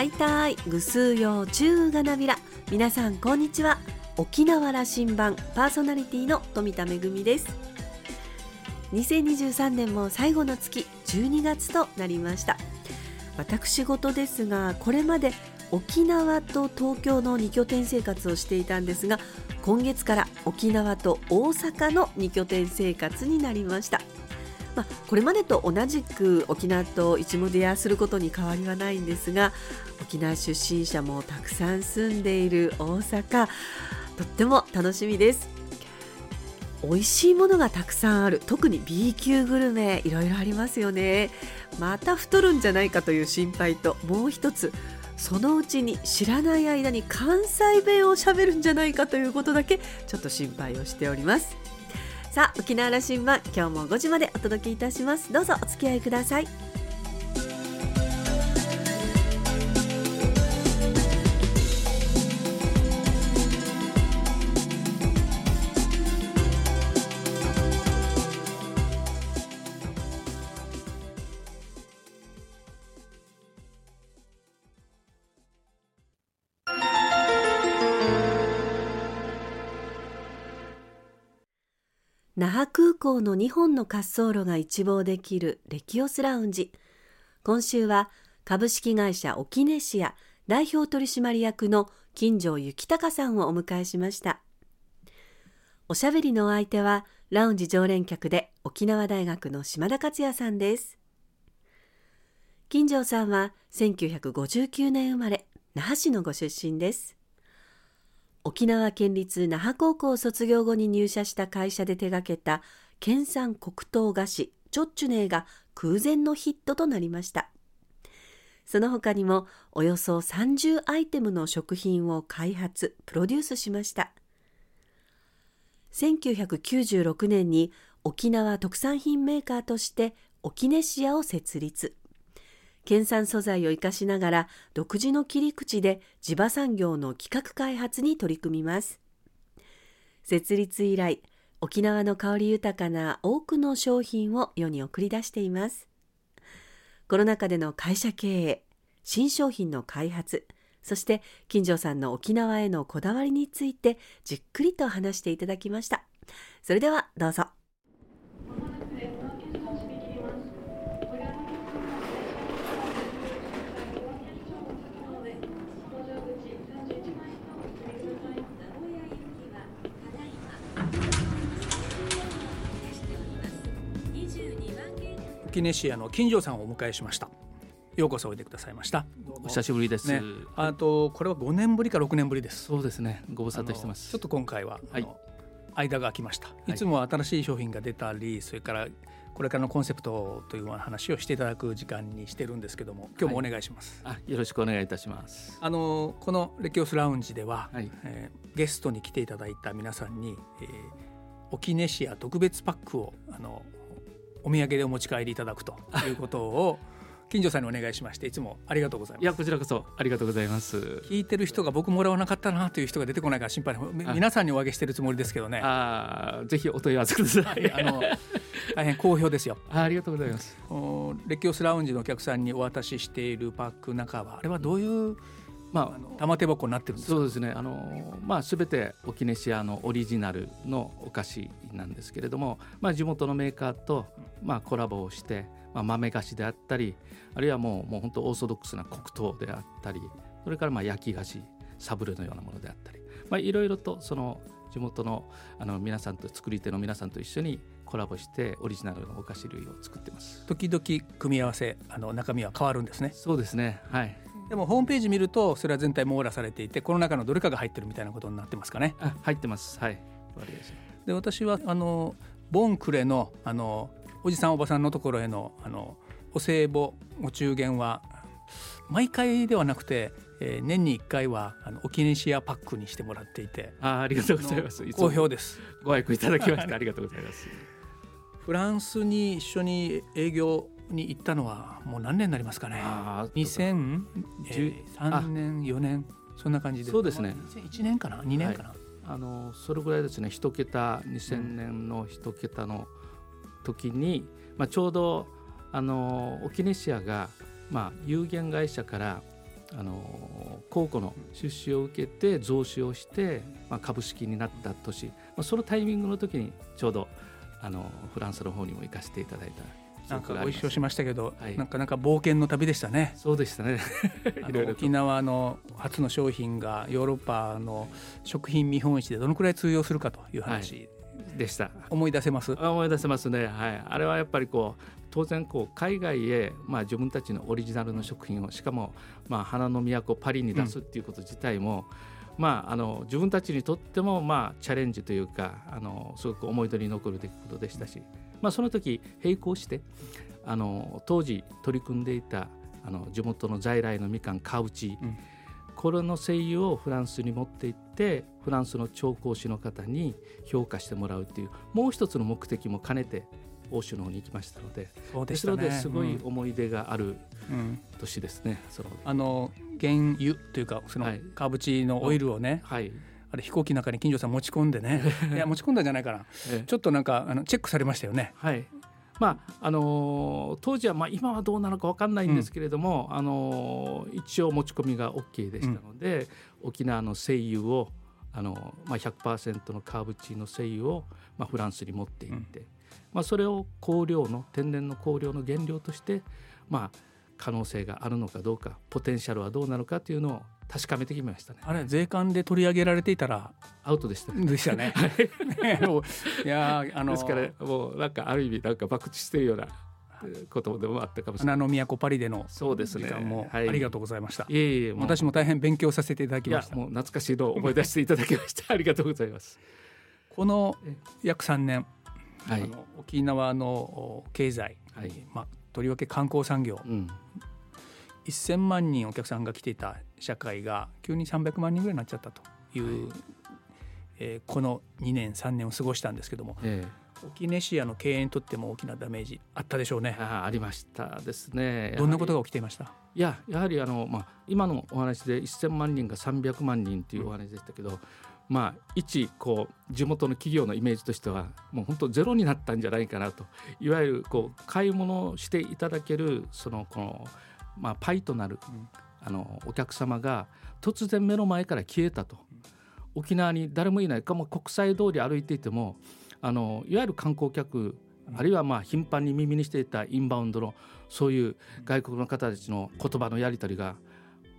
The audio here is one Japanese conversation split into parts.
はいたいぐすうようちゅうがなびら。皆さんこんにちは。沖縄羅針盤パーソナリティの富田恵です。2023年も最後の月12月となりました。私事ですがこれまで沖縄と東京の2拠点生活をしていたんですが今月から沖縄と大阪の2拠点生活になりました。まあ、これまでと同じく沖縄と一目出会することに変わりはないんですが沖縄出身者もたくさん住んでいる大阪。とっても楽しみです。美味しいものがたくさんある。特に B 級グルメいろいろありますよね。また太るんじゃないかという心配ともう一つ。そのうちに知らない間に関西弁をしゃべるんじゃないかということだけちょっと心配をしております。さあ沖縄羅針盤今日も5時までお届けいたします。どうぞお付き合いください。那覇空港の2本の滑走路が一望できるレキオスラウンジ。今週は株式会社オキネシア代表取締役の金城幸隆さんをお迎えしました。おしゃべりのお相手はラウンジ常連客で沖縄大学の島田克也さんです。金城さんは1959年生まれ那覇市のご出身です。沖縄県立那覇高校卒業後に入社した会社で手掛けた県産黒糖菓子チョッチュネーが空前のヒットとなりました。その他にもおよそ30アイテムの食品を開発プロデュースしました。1996年に沖縄特産品メーカーとして沖ネシアを設立。県産素材を生かしながら独自の切り口で地場産業の企画開発に取り組みます。設立以来沖縄の香り豊かな多くの商品を世に送り出しています。コロナ禍での会社経営新商品の開発そして金城さんの沖縄へのこだわりについてじっくりと話していただきました。それではどうぞ。キネシアの金城さんをお迎えしました。ようこそおいでくださいました。お久しぶりです、ね、あとこれは5年ぶりか6年ぶりです。そうですね。ご無沙汰してます。ちょっと今回は、はい、間が空きました、い。つも新しい商品が出たりそれからこれからのコンセプトという話をしていただく時間にしてるんですけども今日もお願いします、はい、あよろしくお願いいたします。あのこのレキオスラウンジでは、はい、えー、ゲストに来ていただいた皆さんに、えー、オキネシア特別パックをあのお土産でお持ち帰りいただくということを 金城さんにお願いしましていつもありがとうございます。いやこちらこそありがとうございます。聞いてる人が僕もらわなかったなという人が出てこないから心配皆さんにお上げしてるつもりですけどね。あぜひお問い合わせください。あの大変好評ですよ。ありがとうございます。レキオスラウンジのお客さんにお渡ししているパック中はあれはどういうまあ、玉手箱になってるんですそうですね。あの、まあ、全てオキネシアのオリジナルのお菓子なんですけれども、まあ、地元のメーカーと、まあ、コラボをして、まあ、豆菓子であったりあるいはもうもう本当オーソドックスな黒糖であったりそれからまあ焼き菓子サブレのようなものであったり、まあ、いろいろとその地元のあの皆さんと作り手の皆さんと一緒にコラボしてオリジナルのお菓子類を作ってます。時々組み合わせあの中身は変わるんですね。そうですね。はいでもホームページ見るとそれは全体網羅されていてこの中のどれかが入ってるみたいなことになってますかね。あ入ってます。はい。で私はあのボンクレのあのおじさんおばさんのところへのあのお歳暮お中元は毎回ではなくて、えー、年に1回はあのオキネシアパックにしてもらっていてあありがとうございます。好評です。ご愛顧いただきましてありがとうございます。フランスに一緒に営業に行ったのはもう何年になりますかね。2013年4年。そんな感じで。そうですね。1年かな？2年かな、はい、あのそれぐらいですね。一桁2000年の一桁の時に、まあ、ちょうどあのオキネシアが、まあ、有限会社からあの公庫の出資を受けて増資をして、まあ、株式になった年、まあ、そのタイミングの時にちょうどあのフランスの方にも行かせていただいたなんかご一緒しましたけど、はい、なかなか冒険の旅でしたね。そうでしたね。いろいろ沖縄の初の商品がヨーロッパの食品見本市でどのくらい通用するかという話、はい、でした。思い出せます？思い出せますね。はい。あれはやっぱりこう当然こう海外へまあ自分たちのオリジナルの食品をしかもまあ花の都パリに出すっていうこと自体も、うん、まああの自分たちにとってもまあチャレンジというかあのすごく思い出に残る出来事でしたし。まあ、その時並行してあの当時取り組んでいたあの地元の在来のみかんカウチ、うん、これの精油をフランスに持って行ってフランスの調香師の方に評価してもらうっていうもう一つの目的も兼ねて欧州の方に行きましたのでそうで、ね、ですごい思い出がある年ですね。うん、あの原油というかそのカブチのオイルをね、はい、あれ飛行機の中に金城さん持ち込んでね。いや持ち込んだんじゃないかな、ちょっとなんかあのチェックされましたよね。はい。まああのー、当時は、まあ、今はどうなのか分かんないんですけれども、うん、あのー、一応持ち込みが OK でしたので、うん、沖縄の精油をあの、まあ100%のカーブチーの精油を、まあ、フランスに持っていって、うん、まあ、それを香料の天然の香料の原料として、まあ、可能性があるのかどうかポテンシャルはどうなのかというのを確かめてきましたね。あれ税関で取り上げられていたらアウトでしたね。でしたね。いやあのですからもうなんかある意味なんか博打してるようなことでもあったかもしれない。花の都パリでのそうですね。もありがとうございました。いえいえ私も大変勉強させていただきました。もう懐かしいのを思い出していただきました。ありがとうございます。この約3年、はい、あの沖縄の経済、はい、まあとりわけ観光産業、うん、1000万人お客さんが来ていた社会が急に300万人ぐらいになっちゃったという、はい、えー、この2年3年を過ごしたんですけども、えー、沖ネシアの経営にとっても大きなダメージあったでしょうね。あありましたですね。どんなことが起きていました？いややはりあの、まあ、今のお話で1000万人が300万人というお話でしたけど、うんまあ、一こう地元の企業のイメージとしてはもう本当ゼロになったんじゃないかなと。いわゆるこう買い物していただけるそのこのまあ、パイとなる、あのお客様が突然目の前から消えたと、沖縄に誰もいない。かも国際通り歩いていてもあのいわゆる観光客あるいはまあ頻繁に耳にしていたインバウンドのそういう外国の方たちの言葉のやり取りが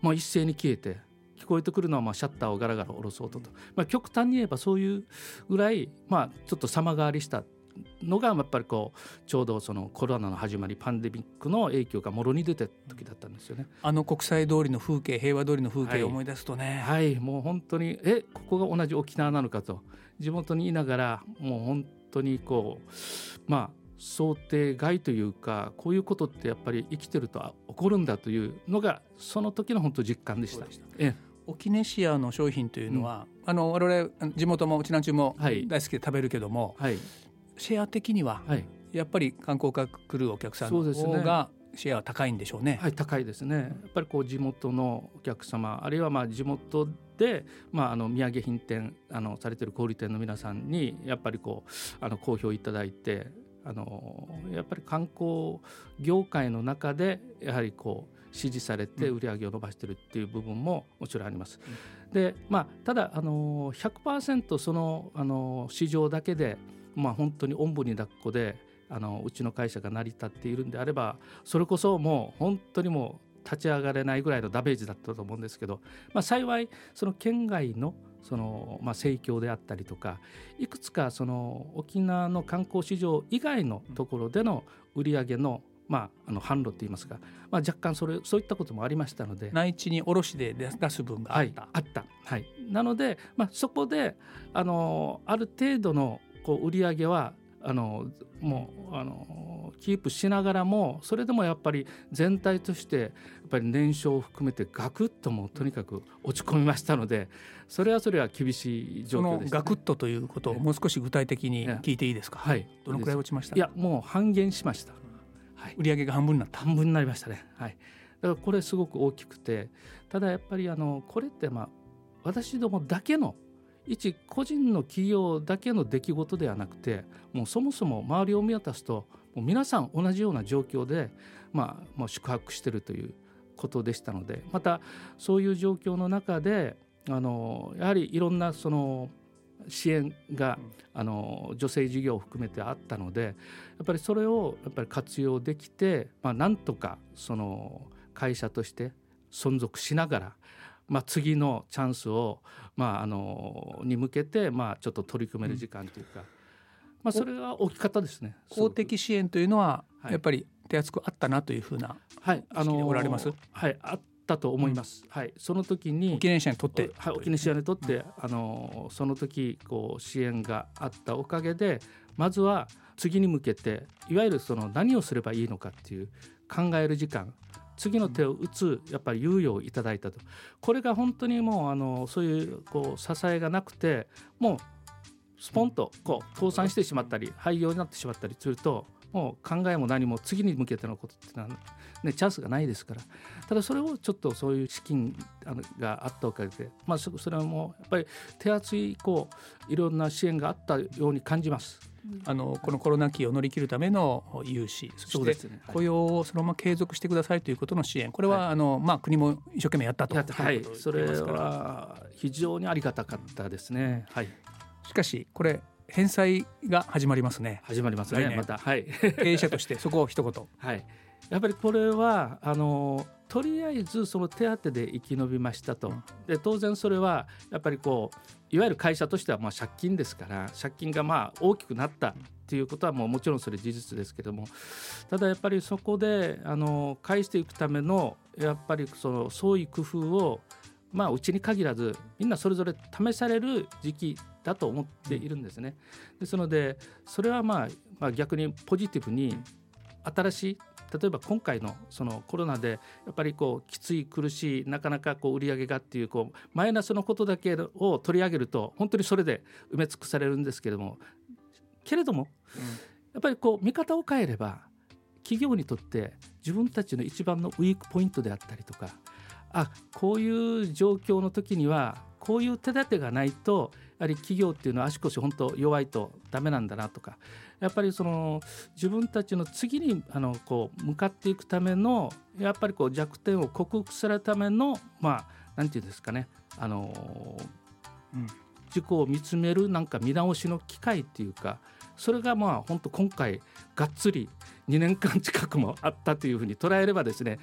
もう一斉に消えて聞こえてくるのはまあシャッターをガラガラ下ろそうとと、まあ、極端に言えばそういうぐらいまあちょっと様変わりしたのがやっぱりこうちょうどそのコロナの始まりパンデミックの影響がもろに出て時だったんですよね。あの国際通りの風景平和通りの風景を思い出すとね、はい、はい、もう本当にえここが同じ沖縄なのかと。地元にいながらもう本当にこうまあ想定外というかこういうことってやっぱり生きてると起こるんだというのがその時の本当実感でした。したえ沖ネシアの商品というのは、うん、あの我々地元もうちなんちゅうも大好きで食べるけども、はい、シェア的には、やっぱり観光客来るお客さんの方がシェアは高いんでしょうね。はい、高いですね。やっぱりこう地元のお客様あるいはまあ地元で、まあ、あの土産品店あのされてる小売店の皆さんにやっぱりこうあの好評いただいてあのやっぱり観光業界の中でやはりこう支持されて売り上げを伸ばしてるっていう部分ももちろんあります。うん、でまあただあの100%そのあの市場だけでまあ、本当におんぶに抱っこであのうちの会社が成り立っているんであればそれこそもう本当にもう立ち上がれないぐらいのダメージだったと思うんですけど、まあ、幸いその県外のその、まあ、盛況であったりとかいくつかその沖縄の観光市場以外のところでの売り上げのまあ、あの販路って言いますか、まあ、若干それそういったこともありましたので内地に卸で出す分があった、はい、あった、はい、なので、まあ、そこであのある程度のこう売り上げはあのもうあのキープしながらもそれでもやっぱり全体としてやっぱり年商を含めてガクッともとにかく落ち込みましたのでそれはそれは厳しい状況です、ね、ガクッとということをもう少し具体的に聞いていいですか、はい、どのくらい落ちました？いやもう半減しました、はい、売上が半分になった。半分になりましたね。はい。だからこれすごく大きくてただやっぱりあのこれってまあ私どもだけの一個人の企業だけの出来事ではなくてもうそもそも周りを見渡すともう皆さん同じような状況で、まあ、もう宿泊してるということでしたのでまたそういう状況の中であのやはりいろんなその支援が、あの女性事業を含めてあったのでやっぱりそれをやっぱり活用できて、まあ、なんとかその会社として存続しながら、まあ、次のチャンスを、まあ、あのに向けて、まあ、ちょっと取り組める時間というか、まあ、それが大きかったですね。公的支援というのはやっぱり手厚くあったなというふうな、はい、あのおられます？はいあったと思います。うん、はい、その時に沖縄市にとって、はい、沖縄市にとって、うん、あのその時こう支援があったおかげでまずは次に向けていわゆるその何をすればいいのかっていう考える時間次の手を打つやっぱり猶予をいただいたとこれが本当にもうあのそういうこう支えがなくてもうスポンとこう倒産してしまったり廃業になってしまったりするともう考えも何も次に向けてのことっていうのは、ね、チャンスがないですからただそれをちょっとそういう資金があったおかげで、まあ、それはもうやっぱり手厚いこういろんな支援があったように感じます。あのこのコロナ期を乗り切るための融資そして雇用をそのまま継続してくださいということの支援これは、あのまあ、国も一生懸命やったとはい、それは非常にありがたかったですね。はい、しかしこれ返済が始まりますね。始まりますね。また、はい。経営者としてそこを一言。はい。やっぱりこれはあのとりあえずその手当で生き延びましたと。で当然それはやっぱりこういわゆる会社としてはま借金ですから借金がまあ大きくなったっていうことはもうもちろんそれ事実ですけどもただやっぱりそこであの返していくためのやっぱりその創意工夫をまあうちに限らずみんなそれぞれ試される時期だと思っているんですね。ですのでそれはまあ、まあ、逆にポジティブに新しい例えば今回のそのコロナでやっぱりこうきつい苦しいなかなかこう売り上げがっていうこうマイナスのことだけを取り上げると本当にそれで埋め尽くされるんですけれどもけれども、やっぱりこう見方を変えれば企業にとって自分たちの一番のウィークポイントであったりとかあこういう状況の時にはこういう手立てがないとやはり企業っていうのは足腰本当弱いとダメなんだなとかやっぱりその自分たちの次にあのこう向かっていくためのやっぱりこう弱点を克服するためのまあなんていうんですかね。あの、うん、自己を見つめるなんか見直しの機会っていうかそれがまあ本当今回がっつり2年間近くもあったというふうに捉えればですね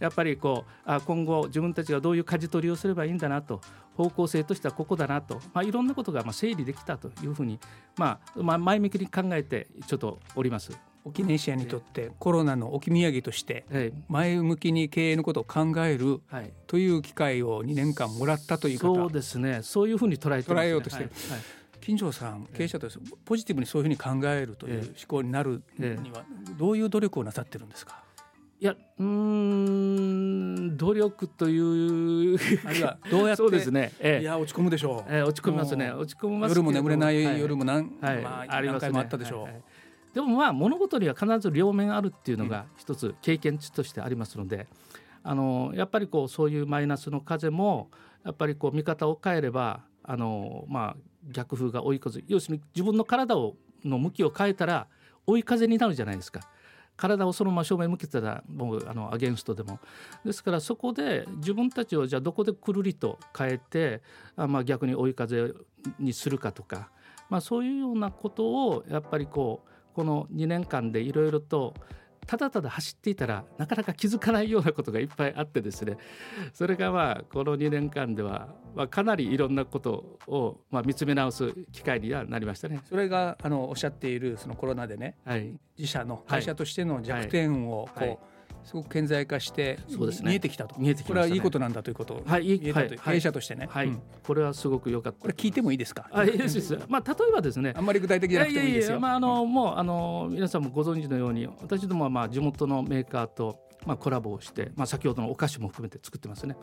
やっぱりこうあ今後自分たちがどういう舵取りをすればいいんだなと方向性としてはここだなと、まあ、いろんなことがまあ整理できたというふうに、まあ、まあ前向きに考えてちょっとおります。沖縄シアにとってコロナの置き土産として前向きに経営のことを考えるという機会を2年間もらったという方。そうですね。そういうふうに捉えて、ね、捉えようとしてる、はい。はい。金城さん経営者としてポジティブにそういうふうに考えるという思考になるにはどういう努力をなさってるんですか？いやうん努力という。あるいはどうやってそうですね、ええ、いや落ち込むでしょう、ええ、落ち込みますね。落ち込みます夜も眠れない夜も何,、はい。まあ、何回もあったでしょう、はい。はい、でもまあ物事には必ず両面あるっていうのが一つ経験値としてありますので、あのやっぱりこうそういうマイナスの風もやっぱりこう見方を変えればあのまあ逆風が追い風。要するに自分の体をの向きを変えたら追い風になるじゃないですか。体をそのまま正面向けてたらもうあのアゲンストでも。ですからそこで自分たちをじゃあどこでくるりと変えてあ、まあ、逆に追い風にするかとか、まあ、そういうようなことをやっぱりこうこの2年間でいろいろとただただ走っていたらなかなか気づかないようなことがいっぱいあってですね。それがまあこの2年間では、まあ、かなりいろんなことをまあ見つめ直す機会にはなりましたね。それがあのおっしゃっているそのコロナでね、はい、自社の会社としての弱点をこう、はいはいすごく顕在化してそうです、ね、見えてきたと。見えてき、ね、これはいいことなんだということはい、はい、経営者としてね、はい、うん、これはすごく良かった。これ聞いてもいいですか？あいいです まあ例えばですね。あんまり具体的じゃなくてもいいですよ。まああの、もうあの皆さんもご存知のように私どもはまあ地元のメーカーとまあ、コラボをして、まあ、先ほどのお菓子も含めて作ってますね。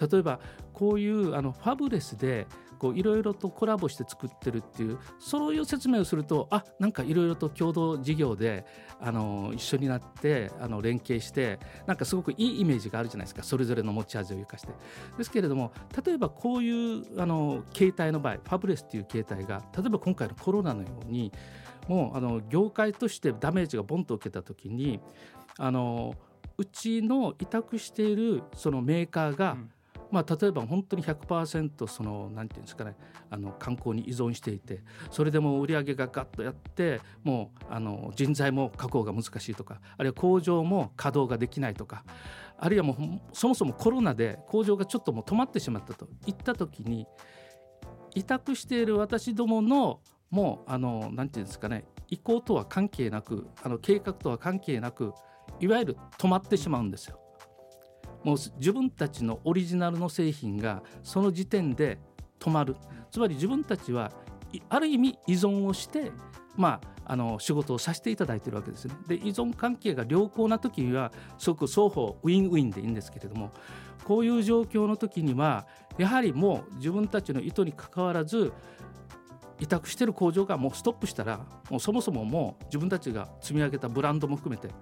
例えばこういうあのファブレスでいろいろとコラボして作ってるっていうそういう説明をするとあなんかいろいろと共同事業であの一緒になってあの連携してなんかすごくいいイメージがあるじゃないですか。それぞれの持ち味を生かして。ですけれども例えばこういうあの携帯の場合ファブレスっていう携帯が例えば今回のコロナのようにもうあの業界としてダメージがボンと受けた時にあのうちの委託しているそのメーカーが、うん。まあ、例えば本当に100%その何て言うんですかねあの観光に依存していてそれでも売り上げがガッとやってもうあの人材も確保が難しいとかあるいは工場も稼働ができないとかあるいはもうそもそもコロナで工場がちょっともう止まってしまったと。いった時に委託している私どものもうあの何て言うんですかね意向とは関係なくあの計画とは関係なくいわゆる止まってしまうんですよ。もう自分たちのオリジナルの製品がその時点で止まるつまり自分たちはある意味依存をして、まあ、あの仕事をさせていただいているわけですね。で依存関係が良好な時にはすごく双方ウィンウィンでいいんですけれどもこういう状況の時にはやはりもう自分たちの意図にかかわらず委託してる工場がもうストップしたらもうそもそももう自分たちが積み上げたブランドも含めて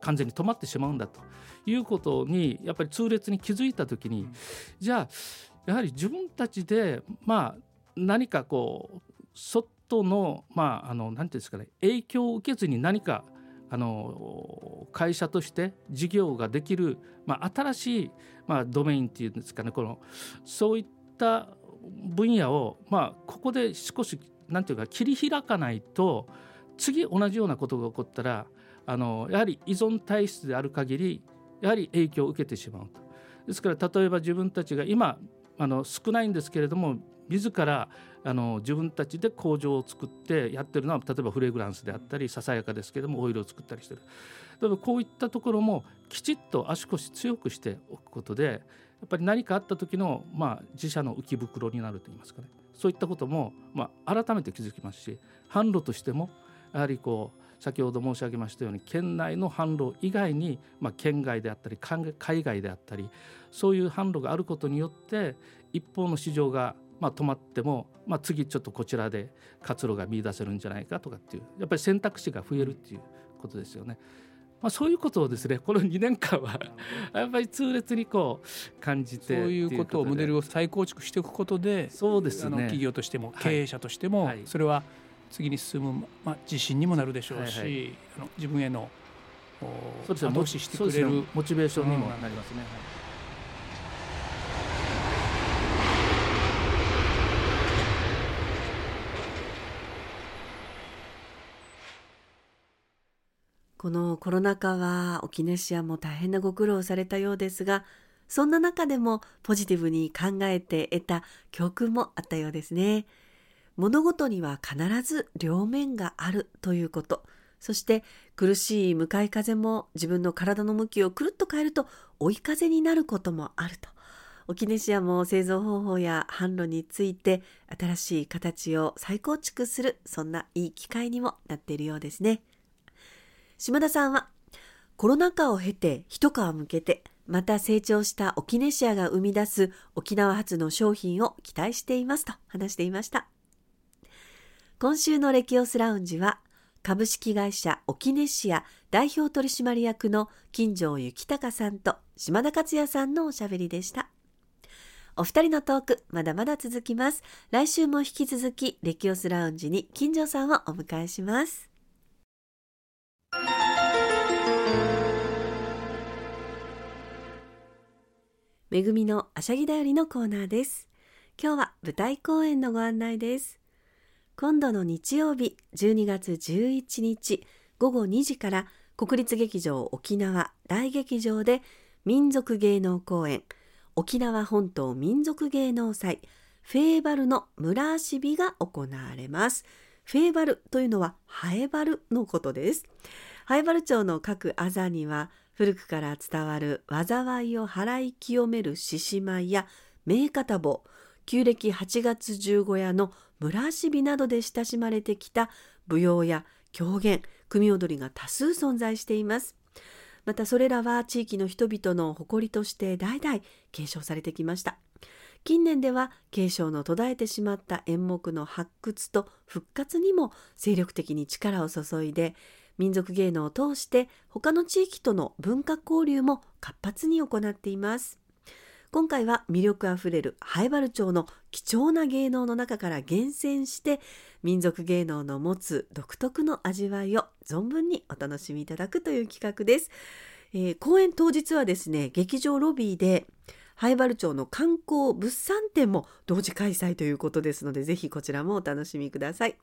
完全に止まってしまうんだということにやっぱり痛烈に気づいた時にじゃあやはり自分たちでまあ何かこう外のまああの何て言うんですかね影響を受けずに何かあの会社として事業ができる、まあ、新しい、まあ、ドメインっていうんですかねこのそういった分野を、まあ、ここで少し何て言うか切り開かないと次同じようなことが起こったらあのやはり依存体質である限りやはり影響を受けてしまうと。ですから例えば自分たちが今あの少ないんですけれども自らあの自分たちで工場を作ってやってるのは例えばフレグランスであったりささやかですけどもオイルを作ったりしてる例えばこういったところもきちっと足腰強くしておくことでやっぱり何かあった時の、まあ、自社の浮き袋になるといいますかねそういったことも、まあ、改めて気づきますし販路としてもやはりこう先ほど申し上げましたように県内の販路以外に、まあ、県外であったり海外であったりそういう販路があることによって一方の市場がまあ止まっても、まあ、次ちょっとこちらで活路が見出せるんじゃないかとかっていうやっぱり選択肢が増えるっていうことですよね。まあ、そういうことをですねこの2年間はやっぱり痛烈にこう感じてそういうことをモデルを再構築していくことでそうですね。企業としても経営者としても、それは次に進む、まあ、自信にもなるでしょうし、はいはい、あの自分へのそうです後押ししてくれる、モチベーションにもなりますね。はいこのコロナ禍は沖ネシアも大変なご苦労されたようですがそんな中でもポジティブに考えて得た教訓もあったようですね。物事には必ず両面があるということ。そして苦しい向かい風も自分の体の向きをくるっと変えると追い風になることもあると。沖ネシアも製造方法や販路について新しい形を再構築するそんないい機会にもなっているようですね。島田さんはコロナ禍を経て一皮向けてまた成長した沖ネシアが生み出す沖縄発の商品を期待していますと話していました。今週のレキオスラウンジは株式会社オキネシア代表取締役の金城幸隆さんと島田克也さんのおしゃべりでした。お二人のトーク、まだまだ続きます。来週も引き続き、レキオスラウンジに金城さんをお迎えします。めぐみのあしゃぎだよりのコーナーです。今日は舞台公演のご案内です。今度の日曜日12月11日午後2時から国立劇場沖縄大劇場で民族芸能公演沖縄本島民族芸能祭フェーバルの村足日が行われます。フェーバルというのはハエバルのことです。ハエバル町の各あざには古くから伝わる災いを払い清める獅子舞や名方棒旧暦8月15夜の村足日などで親しまれてきた舞踊や狂言組踊りが多数存在しています。またそれらは地域の人々の誇りとして代々継承されてきました。近年では継承の途絶えてしまった演目の発掘と復活にも精力的に力を注いで民族芸能を通して他の地域との文化交流も活発に行っています。今回は魅力あふれる灰原町の貴重な芸能の中から厳選して民族芸能の持つ独特の味わいを存分にお楽しみいただくという企画です。えー、公演当日はですね劇場ロビーで灰原町の観光物産展も同時開催ということですのでぜひこちらもお楽しみください。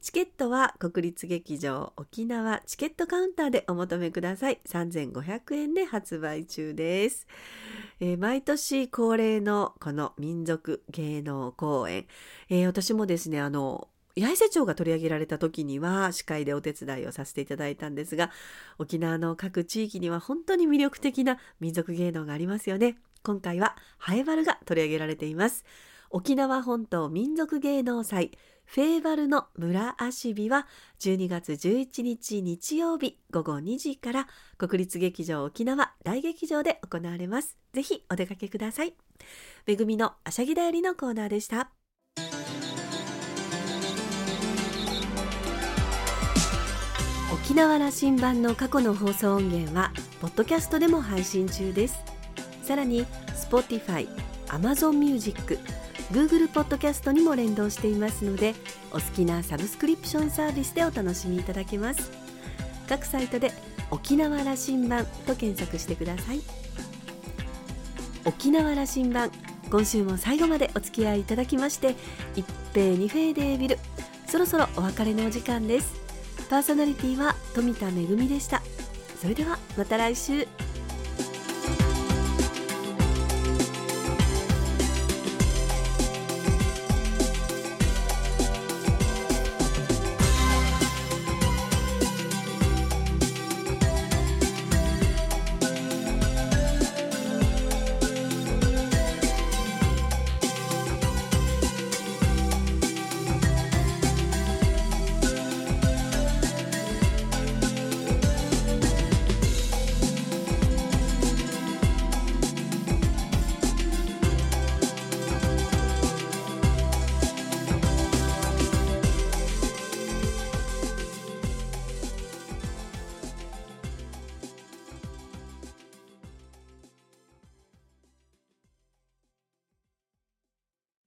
チケットは国立劇場沖縄チケットカウンターでお求めください。3500円で発売中です、えー、毎年恒例のこの民族芸能公演、えー、私もですねあの八重瀬町が取り上げられた時には司会でお手伝いをさせていただいたんですが沖縄の各地域には本当に魅力的な民族芸能がありますよね。今回はハエバルが取り上げられています。沖縄本島民族芸能祭。フェーバルの村足日は12月11日日曜日午後2時から国立劇場沖縄大劇場で行われます。ぜひお出かけください。めぐみのあしゃぎだよりのコーナーでした。沖縄羅針盤の過去の放送音源はポッドキャストでも配信中ですさらに Spotify、Amazon Music、Google ポッドキャストにも連動していますのでお好きなサブスクリプションサービスでお楽しみいただけます。各サイトで沖縄羅針盤と検索してください。沖縄羅針盤今週も最後までお付き合いいただきまして一平二平デービル。そろそろお別れのお時間です。パーソナリティは富田恵でした。それではまた来週。